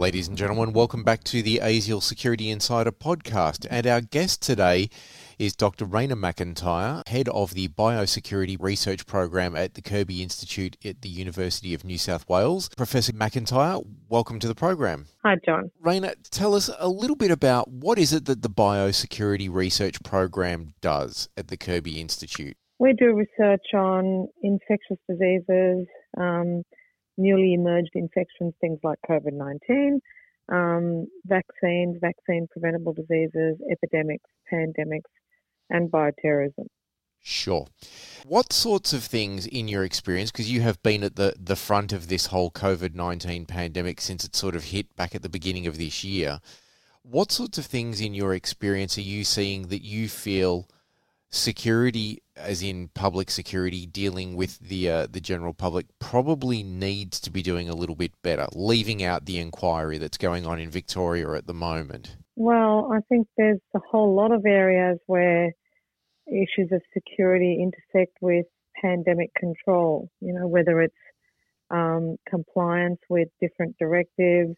Ladies and gentlemen, welcome back to the ASIAL Security Insider podcast. And our guest today is Dr. Raina MacIntyre, head of the Biosecurity Research Program at the Kirby Institute at the University of New South Wales. Professor MacIntyre, welcome to the program. Hi, John. Raina, tell us a little bit about what is it that the Biosecurity Research Program does at the Kirby Institute? We do research on infectious diseases, um, newly emerged infections, things like COVID 19, um, vaccines, vaccine preventable diseases, epidemics, pandemics, and bioterrorism. Sure. What sorts of things, in your experience, because you have been at the, the front of this whole COVID 19 pandemic since it sort of hit back at the beginning of this year, what sorts of things, in your experience, are you seeing that you feel security, as in public security, dealing with the uh, the general public, probably needs to be doing a little bit better, leaving out the inquiry that's going on in Victoria at the moment? Well, I think there's a whole lot of areas where issues of security intersect with pandemic control. You know, whether it's um, compliance with different directives.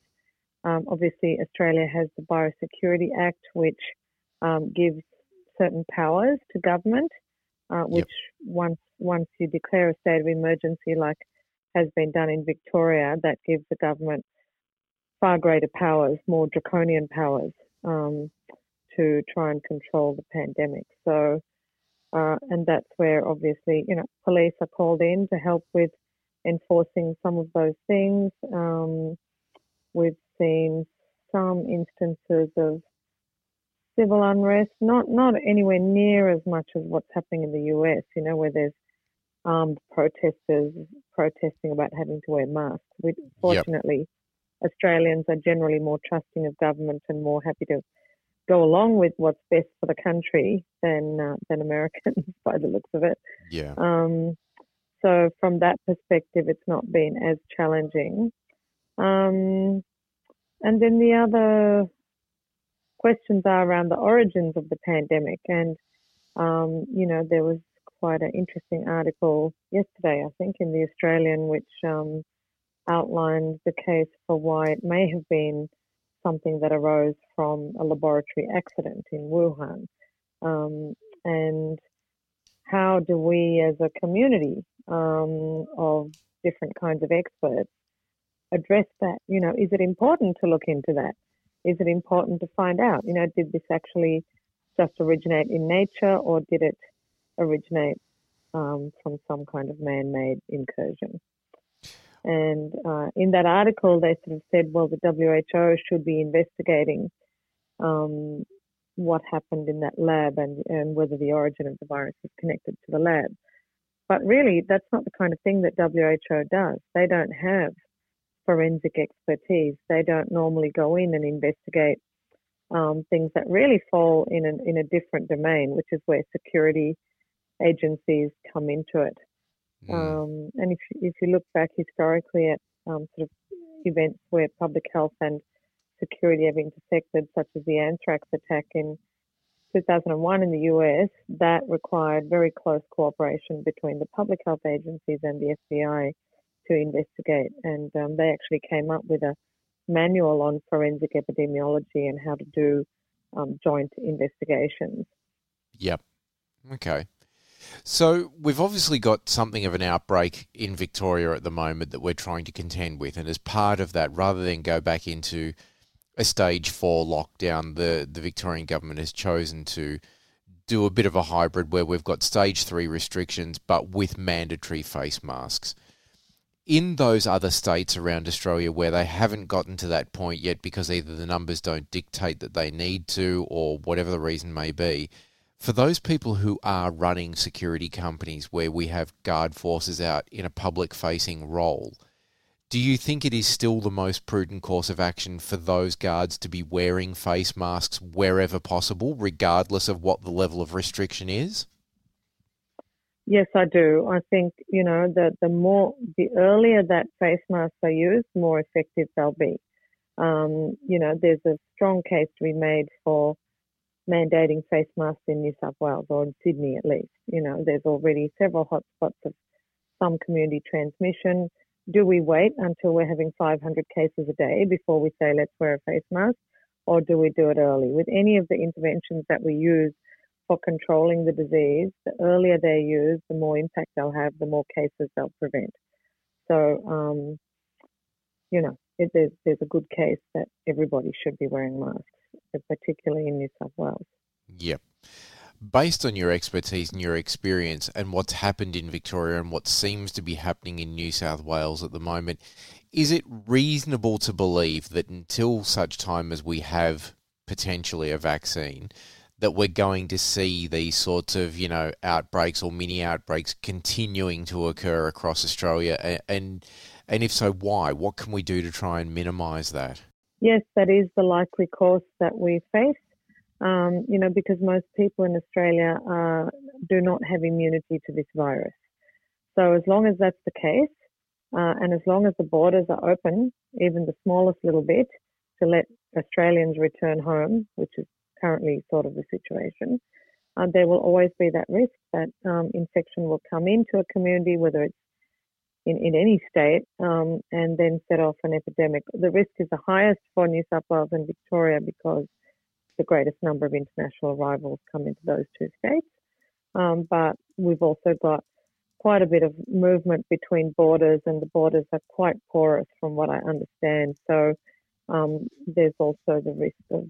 Um, obviously, Australia has the Biosecurity Act, which um, gives certain powers to government, uh, which yep. once once you declare a state of emergency, like has been done in Victoria, that gives the government far greater powers, more draconian powers um, to try and control the pandemic. So, uh, and that's where obviously you know police are called in to help with enforcing some of those things. Um, we've seen some instances of civil unrest, not not anywhere near as much as what's happening in the US, you know, where there's armed protesters protesting about having to wear masks. We, fortunately, yep. Australians are generally more trusting of government and more happy to go along with what's best for the country than uh, than Americans, by the looks of it. Yeah. Um, so from that perspective, it's not been as challenging. Um, and then the other questions are around the origins of the pandemic. And, um, you know, there was quite an interesting article yesterday, I think, in The Australian, which um, outlined the case for why it may have been something that arose from a laboratory accident in Wuhan. Um, and how do we, as a community um, of different kinds of experts, address that? You know, is it important to look into that? Is it important to find out? You know, did this actually just originate in nature or did it originate um, from some kind of man made incursion? And uh, in that article, they sort of said, well, the WHO should be investigating um, what happened in that lab and, and whether the origin of the virus is connected to the lab. But really, that's not the kind of thing that WHO does. They don't have forensic expertise. They don't normally go in and investigate um, things that really fall in a, in a different domain, which is where security agencies come into it. Mm. Um, and if, if you look back historically at um, sort of events where public health and security have intersected, such as the anthrax attack in 2001 in the US, that required very close cooperation between the public health agencies and the FBI to investigate. And um, they actually came up with a manual on forensic epidemiology and how to do um, joint investigations. Yep. Okay. So we've obviously got something of an outbreak in Victoria at the moment that we're trying to contend with, and as part of that, rather than go back into a stage four lockdown, the the Victorian government has chosen to do a bit of a hybrid where we've got stage three restrictions, but with mandatory face masks in those other states around Australia where they haven't gotten to that point yet because either the numbers don't dictate that they need to or whatever the reason may be, for those people who are running security companies where we have guard forces out in a public facing role, do you think it is still the most prudent course of action for those guards to be wearing face masks wherever possible, regardless of what the level of restriction is? Yes, I do. I think, you know, that the more, the earlier that face masks are used, more effective they'll be. Um, you know, there's a strong case to be made for mandating face masks in New South Wales or in Sydney at least. You know, there's already several hotspots of some community transmission. do we wait until we're having 500 cases a day before we say let's wear a face mask, or do we do it early? With any of the interventions that we use for controlling the disease, the earlier they're used, the more impact they'll have, the more cases they'll prevent. So, um, you know, it, there's, there's a good case that everybody should be wearing masks, particularly in New South Wales. Yep. Based on your expertise and your experience and what's happened in Victoria and what seems to be happening in New South Wales at the moment, is it reasonable to believe that until such time as we have potentially a vaccine, that we're going to see these sorts of, you know, outbreaks or mini outbreaks continuing to occur across Australia? And, and if so, why? What can we do to try and minimise that? Yes, that is the likely course that we face. Um, you know, because most people in Australia uh, do not have immunity to this virus. So as long as that's the case, uh, and as long as the borders are open, even the smallest little bit, to let Australians return home, which is currently sort of the situation, uh, there will always be that risk that um, infection will come into a community, whether it's in, in any state, um, and then set off an epidemic. The risk is the highest for New South Wales and Victoria because the greatest number of international arrivals come into those two states. Um, but we've also got quite a bit of movement between borders, and the borders are quite porous from what I understand. So um, there's also the risk of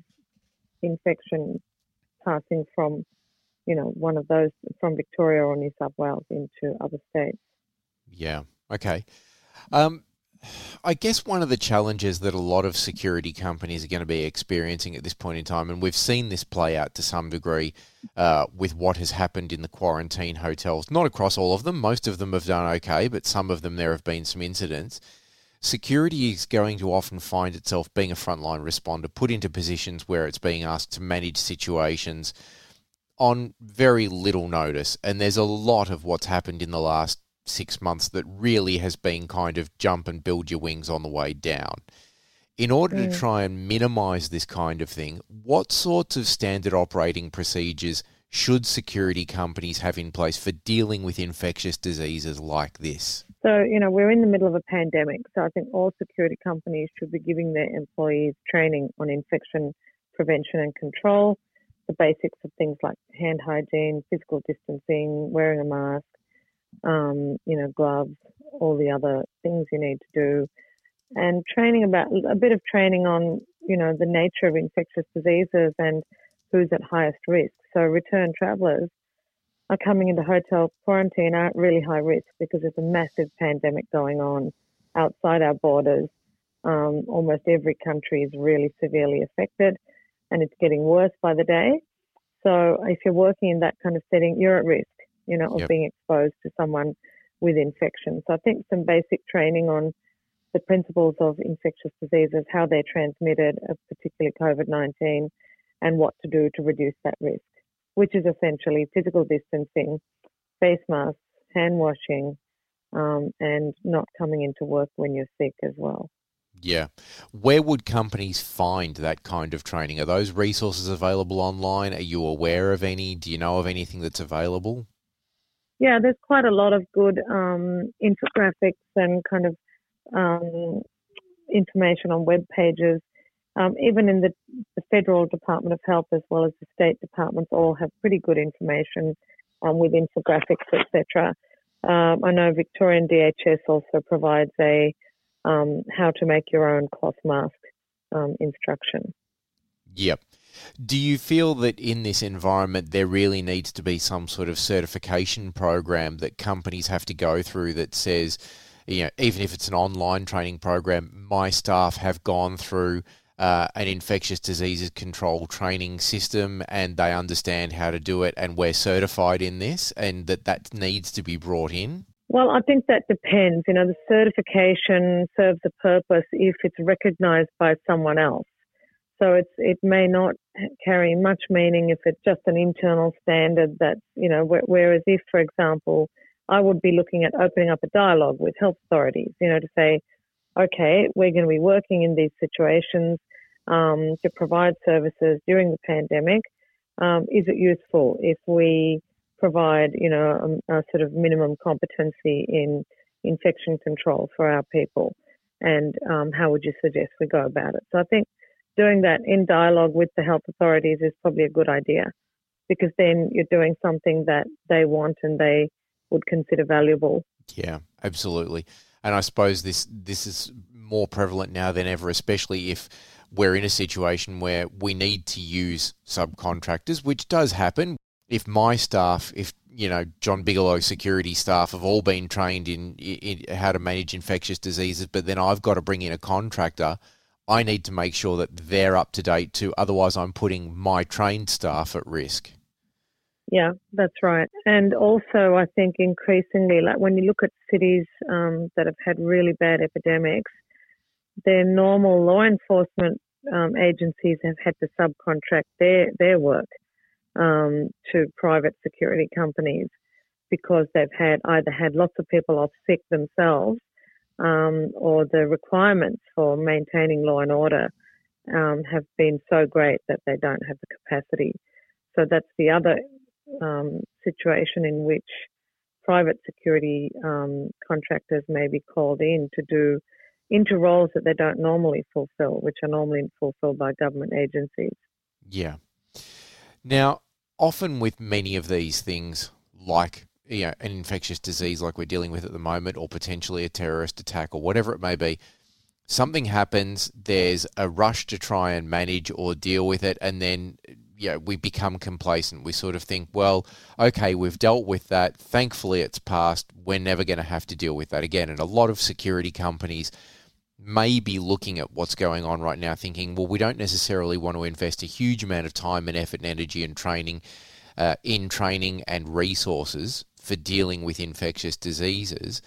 infection passing from, you know, one of those from Victoria or New South Wales into other states. Yeah. Okay. Um, I guess one of the challenges that a lot of security companies are going to be experiencing at this point in time, and we've seen this play out to some degree uh, with what has happened in the quarantine hotels, not across all of them, most of them have done okay, but some of them there have been some incidents security is going to often find itself being a frontline responder, put into positions where it's being asked to manage situations on very little notice. And there's a lot of what's happened in the last six months that really has been kind of jump and build your wings on the way down. In order mm. to try and minimize this kind of thing, what sorts of standard operating procedures should security companies have in place for dealing with infectious diseases like this? So, you know, we're in the middle of a pandemic, so I think all security companies should be giving their employees training on infection prevention and control, the basics of things like hand hygiene, physical distancing, wearing a mask, um, you know, gloves, all the other things you need to do, and training about a bit of training on, you know, the nature of infectious diseases and who's at highest risk. So return travellers are coming into hotel quarantine are at really high risk because there's a massive pandemic going on outside our borders. Um, almost every country is really severely affected and it's getting worse by the day. So if you're working in that kind of setting, you're at risk, you know, of yep. being exposed to someone with infection. So I think some basic training on the principles of infectious diseases, how they're transmitted, particularly COVID-19, and what to do to reduce that risk, which is essentially physical distancing, face masks, hand washing, um, and not coming into work when you're sick as well. Yeah. Where would companies find that kind of training? Are those resources available online? Are you aware of any? Do you know of anything that's available? Yeah, there's quite a lot of good um, infographics and kind of um, information on web pages um, even in the, the, federal Department of Health as well as the state departments, all have pretty good information um, with infographics, etc. Um, I know Victorian DHS also provides a um, how to make your own cloth mask um, instruction. Yep. Do you feel that in this environment there really needs to be some sort of certification program that companies have to go through that says, you know, even if it's an online training program, my staff have gone through uh, an infectious diseases control training system and they understand how to do it and we're certified in this and that that needs to be brought in? Well, I think that depends. You know, the certification serves a purpose if it's recognised by someone else. So it's it may not carry much meaning if it's just an internal standard that's you know whereas if for example I would be looking at opening up a dialogue with health authorities you know to say okay we're going to be working in these situations um, to provide services during the pandemic, um, is it useful if we provide, you know, a, a, sort of minimum competency in infection control for our people? And um, how would you suggest we go about it? So I think doing that in dialogue with the health authorities is probably a good idea because then you're doing something that they want and they would consider valuable. Yeah, absolutely. And I suppose this this is more prevalent now than ever, especially if we're in a situation where we need to use subcontractors, which does happen. If my staff, if you know John Bigelow security staff have all been trained in, in how to manage infectious diseases, but then I've got to bring in a contractor, I need to make sure that they're up to date too. Otherwise, I'm putting my trained staff at risk. Yeah, that's right. And also, I think increasingly, like when you look at cities um, that have had really bad epidemics, their normal law enforcement um, agencies have had to subcontract their their work um, to private security companies because they've had either had lots of people off sick themselves um, or the requirements for maintaining law and order um, have been so great that they don't have the capacity. So that's the other um, situation in which private security um, contractors may be called in to do into roles that they don't normally fulfill, which are normally fulfilled by government agencies. Yeah. Now, often with many of these things, like you know, an infectious disease like we're dealing with at the moment, or potentially a terrorist attack, or whatever it may be, something happens. There's a rush to try and manage or deal with it, and then you know, we become complacent. We sort of think, well, okay, we've dealt with that. Thankfully, it's passed. We're never going to have to deal with that again. And a lot of security companies may be looking at what's going on right now, thinking, well, we don't necessarily want to invest a huge amount of time and effort and energy and training uh, in training and resources for dealing with infectious diseases.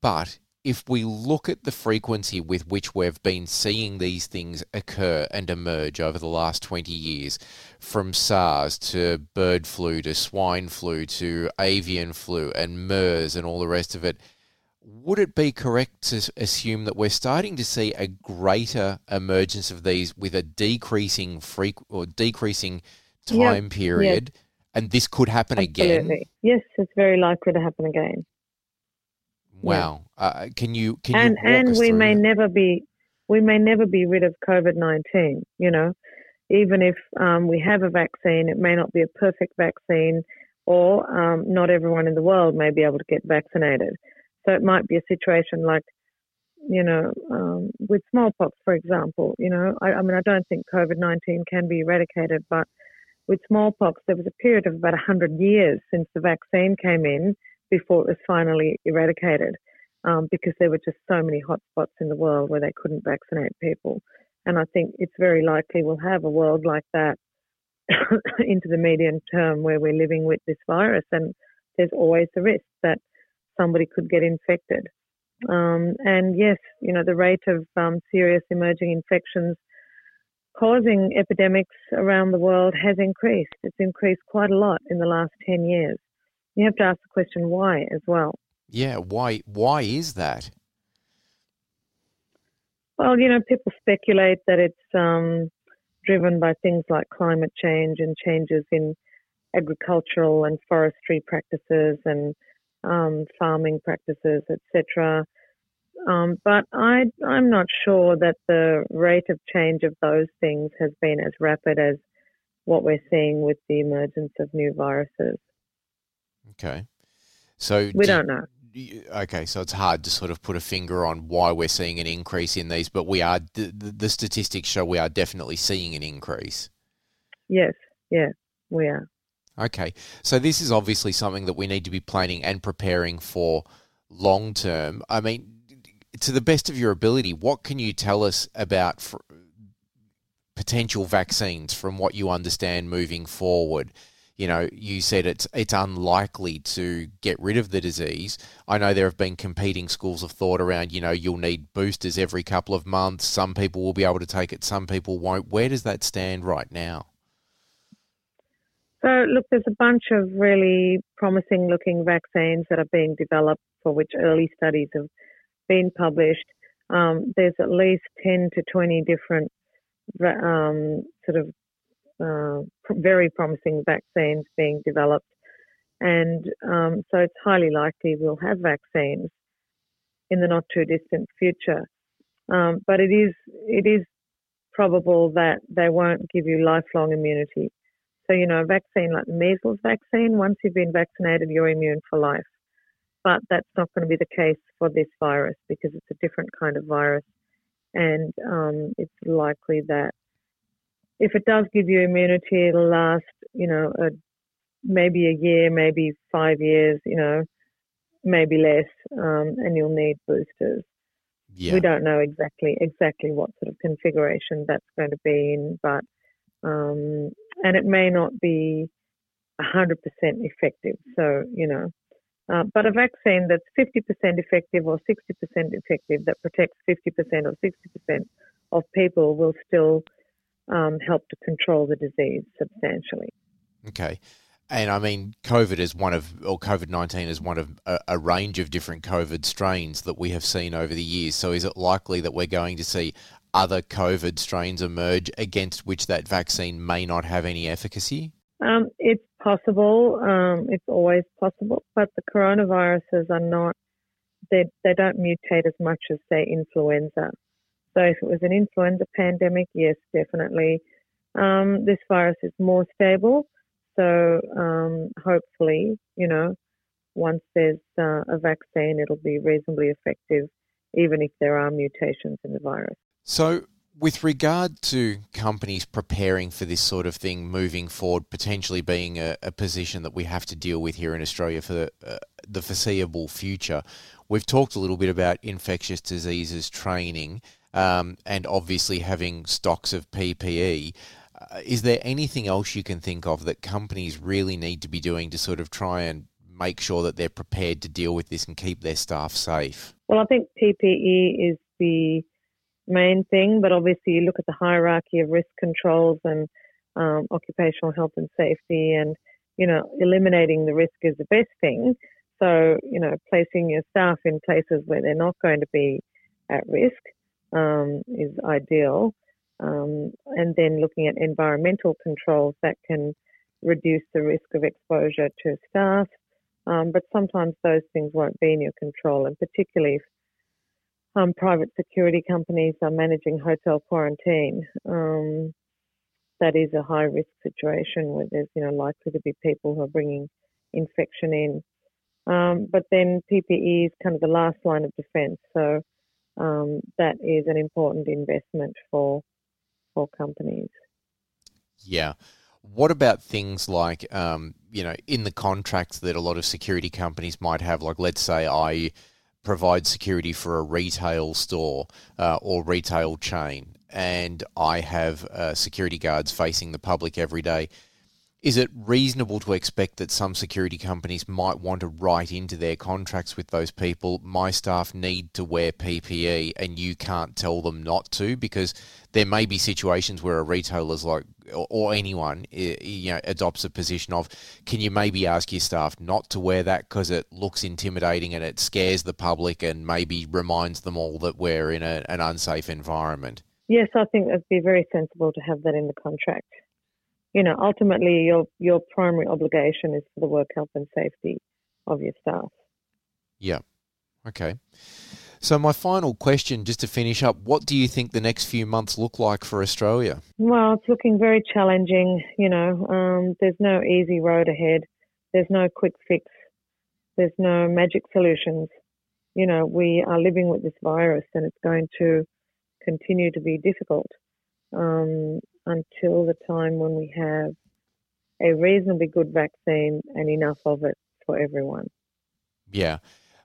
But if we look at the frequency with which we've been seeing these things occur and emerge over the last 20 years, from SARS to bird flu to swine flu to avian flu and MERS and all the rest of it, would it be correct to assume that we're starting to see a greater emergence of these with a decreasing freq or decreasing time yep. period, yep. and this could happen Absolutely. again? Yes, it's very likely to happen again. Wow! Uh, can you can and you and we may that? never be we may never be rid of COVID nineteen. You know, even if um, we have a vaccine, it may not be a perfect vaccine, or um, not everyone in the world may be able to get vaccinated. So it might be a situation like, you know, um, with smallpox, for example. You know, I, I mean, I don't think COVID 19 can be eradicated, but with smallpox, there was a period of about 100 years since the vaccine came in before it was finally eradicated um, because there were just so many hotspots in the world where they couldn't vaccinate people. And I think it's very likely we'll have a world like that into the medium term where we're living with this virus. And there's always the risk that somebody could get infected. Um, and yes, you know, the rate of um, serious emerging infections causing epidemics around the world has increased. It's increased quite a lot in the last 10 years. You have to ask the question why as well. Yeah, why why is that? Well, you know, people speculate that it's um, driven by things like climate change and changes in agricultural and forestry practices and um, farming practices, etc. Um, but I, I'm not sure that the rate of change of those things has been as rapid as what we're seeing with the emergence of new viruses. Okay. So we do, not know. Okay, so it's hard to sort of put a finger on why we're seeing an increase in these, but we are the, the statistics show we are definitely seeing an increase. Yes, yeah, we are. Okay, so this is obviously something that we need to be planning and preparing for long term. I mean, to the best of your ability, what can you tell us about potential vaccines from what you understand moving forward? You know, you said it's it's unlikely to get rid of the disease. I know there have been competing schools of thought around. You know, you'll need boosters every couple of months. Some people will be able to take it, some people won't. Where does that stand right now? So, look, there's a bunch of really promising looking vaccines that are being developed for which early studies have been published. Um, there's at least 10 to 20 different um, sort of uh, very promising vaccines being developed. And um, so it's highly likely we'll have vaccines in the not too distant future. Um, but it is it is probable that they won't give you lifelong immunity. So you know, a vaccine like the measles vaccine, once you've been vaccinated, you're immune for life. But that's not going to be the case for this virus because it's a different kind of virus, and um, it's likely that if it does give you immunity, it'll last, you know, a, maybe a year, maybe five years, you know, maybe less, um, and you'll need boosters. Yeah. We don't know exactly exactly what sort of configuration that's going to be in, but um, and it may not be 100% effective. So you know, uh, but a vaccine that's 50% effective or 60% effective that protects 50% or 60% of people will still um, help to control the disease substantially. Okay. And I mean, COVID is one of, or COVID 19 is one of a, a, range of different COVID strains that we have seen over the years. So is it likely that we're going to see other COVID strains emerge against which that vaccine may not have any efficacy? Um, it's possible. Um, it's always possible. But the coronaviruses are not, they, they don't mutate as much as, say, influenza. So if it was an influenza pandemic, yes, definitely. Um, this virus is more stable. So um, hopefully, you know, once there's uh, a vaccine, it'll be reasonably effective, even if there are mutations in the virus. So, with regard to companies preparing for this sort of thing moving forward, potentially being a, a position that we have to deal with here in Australia for the, uh, the foreseeable future, we've talked a little bit about infectious diseases training um, and obviously having stocks of PPE. Uh, is there anything else you can think of that companies really need to be doing to sort of try and make sure that they're prepared to deal with this and keep their staff safe? Well, I think PPE is the main thing, but obviously you look at the hierarchy of risk controls and um, occupational health and safety, and you know, eliminating the risk is the best thing. So, you know, placing your staff in places where they're not going to be at risk um, is ideal. Um, and then looking at environmental controls that can reduce the risk of exposure to staff. Um, but sometimes those things won't be in your control, and particularly if um, private security companies are managing hotel quarantine. Um, that is a high risk situation where there's you know likely to be people who are bringing infection in. Um, but then PPE is kind of the last line of defence. So um, that is an important investment for for companies. Yeah. What about things like, um, you know, in the contracts that a lot of security companies might have? Like, let's say I provide security for a retail store uh, or retail chain, and I have uh, security guards facing the public every day is it reasonable to expect that some security companies might want to write into their contracts with those people, my staff need to wear PPE and you can't tell them not to? Because there may be situations where a retailer's like, or anyone, you know, adopts a position of, can you maybe ask your staff not to wear that because it looks intimidating and it scares the public and maybe reminds them all that we're in a, an unsafe environment? Yes, I think it'd be very sensible to have that in the contract you know, ultimately your your primary obligation is for the work health and safety of your staff. Yeah. Okay. So my final question, just to finish up, what do you think the next few months look like for Australia? Well, it's looking very challenging. You know, um, there's no easy road ahead. There's no quick fix. There's no magic solutions. You know, we are living with this virus, and it's going to continue to be difficult. Um, until the time when we have a reasonably good vaccine and enough of it for everyone. Yeah.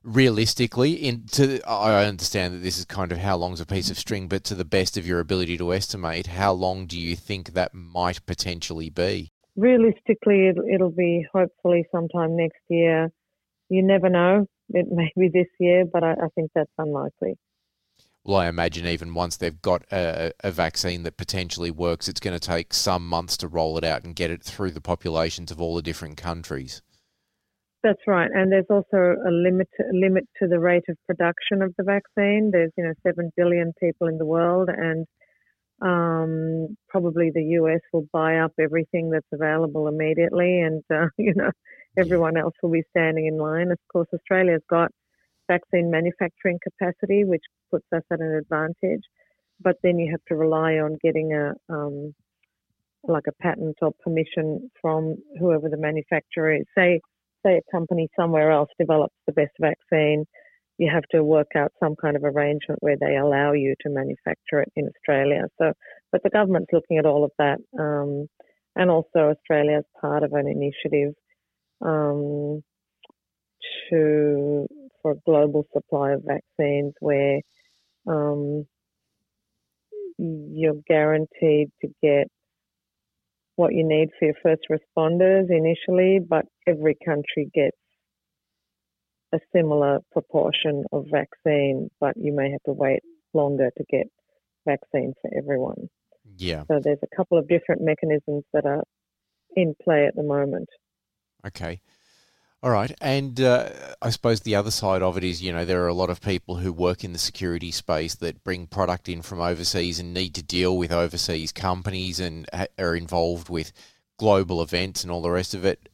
Realistically, in to I understand that this is kind of how long's a piece of string, but to the best of your ability to estimate, how long do you think that might potentially be? Realistically, it'll, it'll be hopefully sometime next year. You never know; it may be this year, but I, I think that's unlikely well, I imagine even once they've got a, a, vaccine that potentially works, it's going to take some months to roll it out and get it through the populations of all the different countries. That's right, and there's also a limit a limit to the rate of production of the vaccine. There's you know seven billion people in the world, and um, probably the US will buy up everything that's available immediately, and uh, you know everyone else will be standing in line. Of course, Australia's got vaccine manufacturing capacity, which puts us at an advantage. But then you have to rely on getting a um, like a patent or permission from whoever the manufacturer is. Say, say a company somewhere else develops the best vaccine, you have to work out some kind of arrangement where they allow you to manufacture it in Australia. So, but the government's looking at all of that, um, and also Australia part of an initiative um, to for a global supply of vaccines where um, you're guaranteed to get what you need for your first responders initially, but every country gets a similar proportion of vaccine, but you may have to wait longer to get vaccine for everyone. Yeah. So there's a couple of different mechanisms that are in play at the moment. Okay. All right. And uh, I suppose the other side of it is, you know, there are a lot of people who work in the security space that bring product in from overseas and need to deal with overseas companies and are involved with global events and all the rest of it.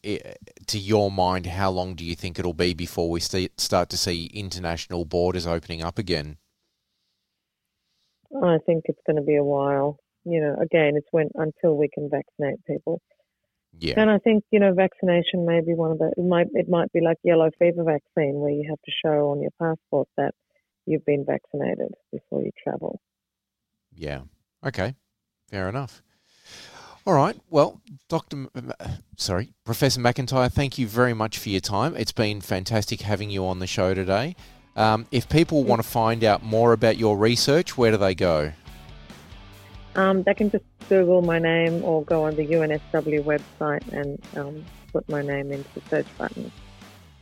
To your mind, how long do you think it'll be before we start to see international borders opening up again? I think it's going to be a while. You know, again, it's when until we can vaccinate people. Yeah. And I think you know vaccination may be one of the it might it might be like yellow fever vaccine where you have to show on your passport that you've been vaccinated before you travel. Yeah. Okay. Fair enough. All right. Well, Dr. M- sorry, Professor MacIntyre, thank you very much for your time. It's been fantastic having you on the show today. Um, if people want to find out more about your research, where do they go? Um, they can just Google my name or go on the UNSW website and um, put my name into the search button.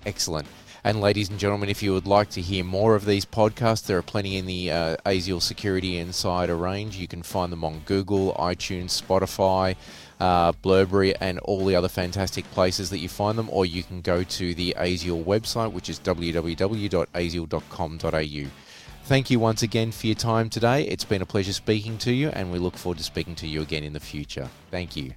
Excellent. And ladies and gentlemen, if you would like to hear more of these podcasts, there are plenty in the uh, ASIAL Security Insider range. You can find them on Google, iTunes, Spotify, uh, Blubrry, and all the other fantastic places that you find them. Or you can go to the ASIAL website, which is www.asial.com.au. Thank you once again for your time today. It's been a pleasure speaking to you, and we look forward to speaking to you again in the future. Thank you.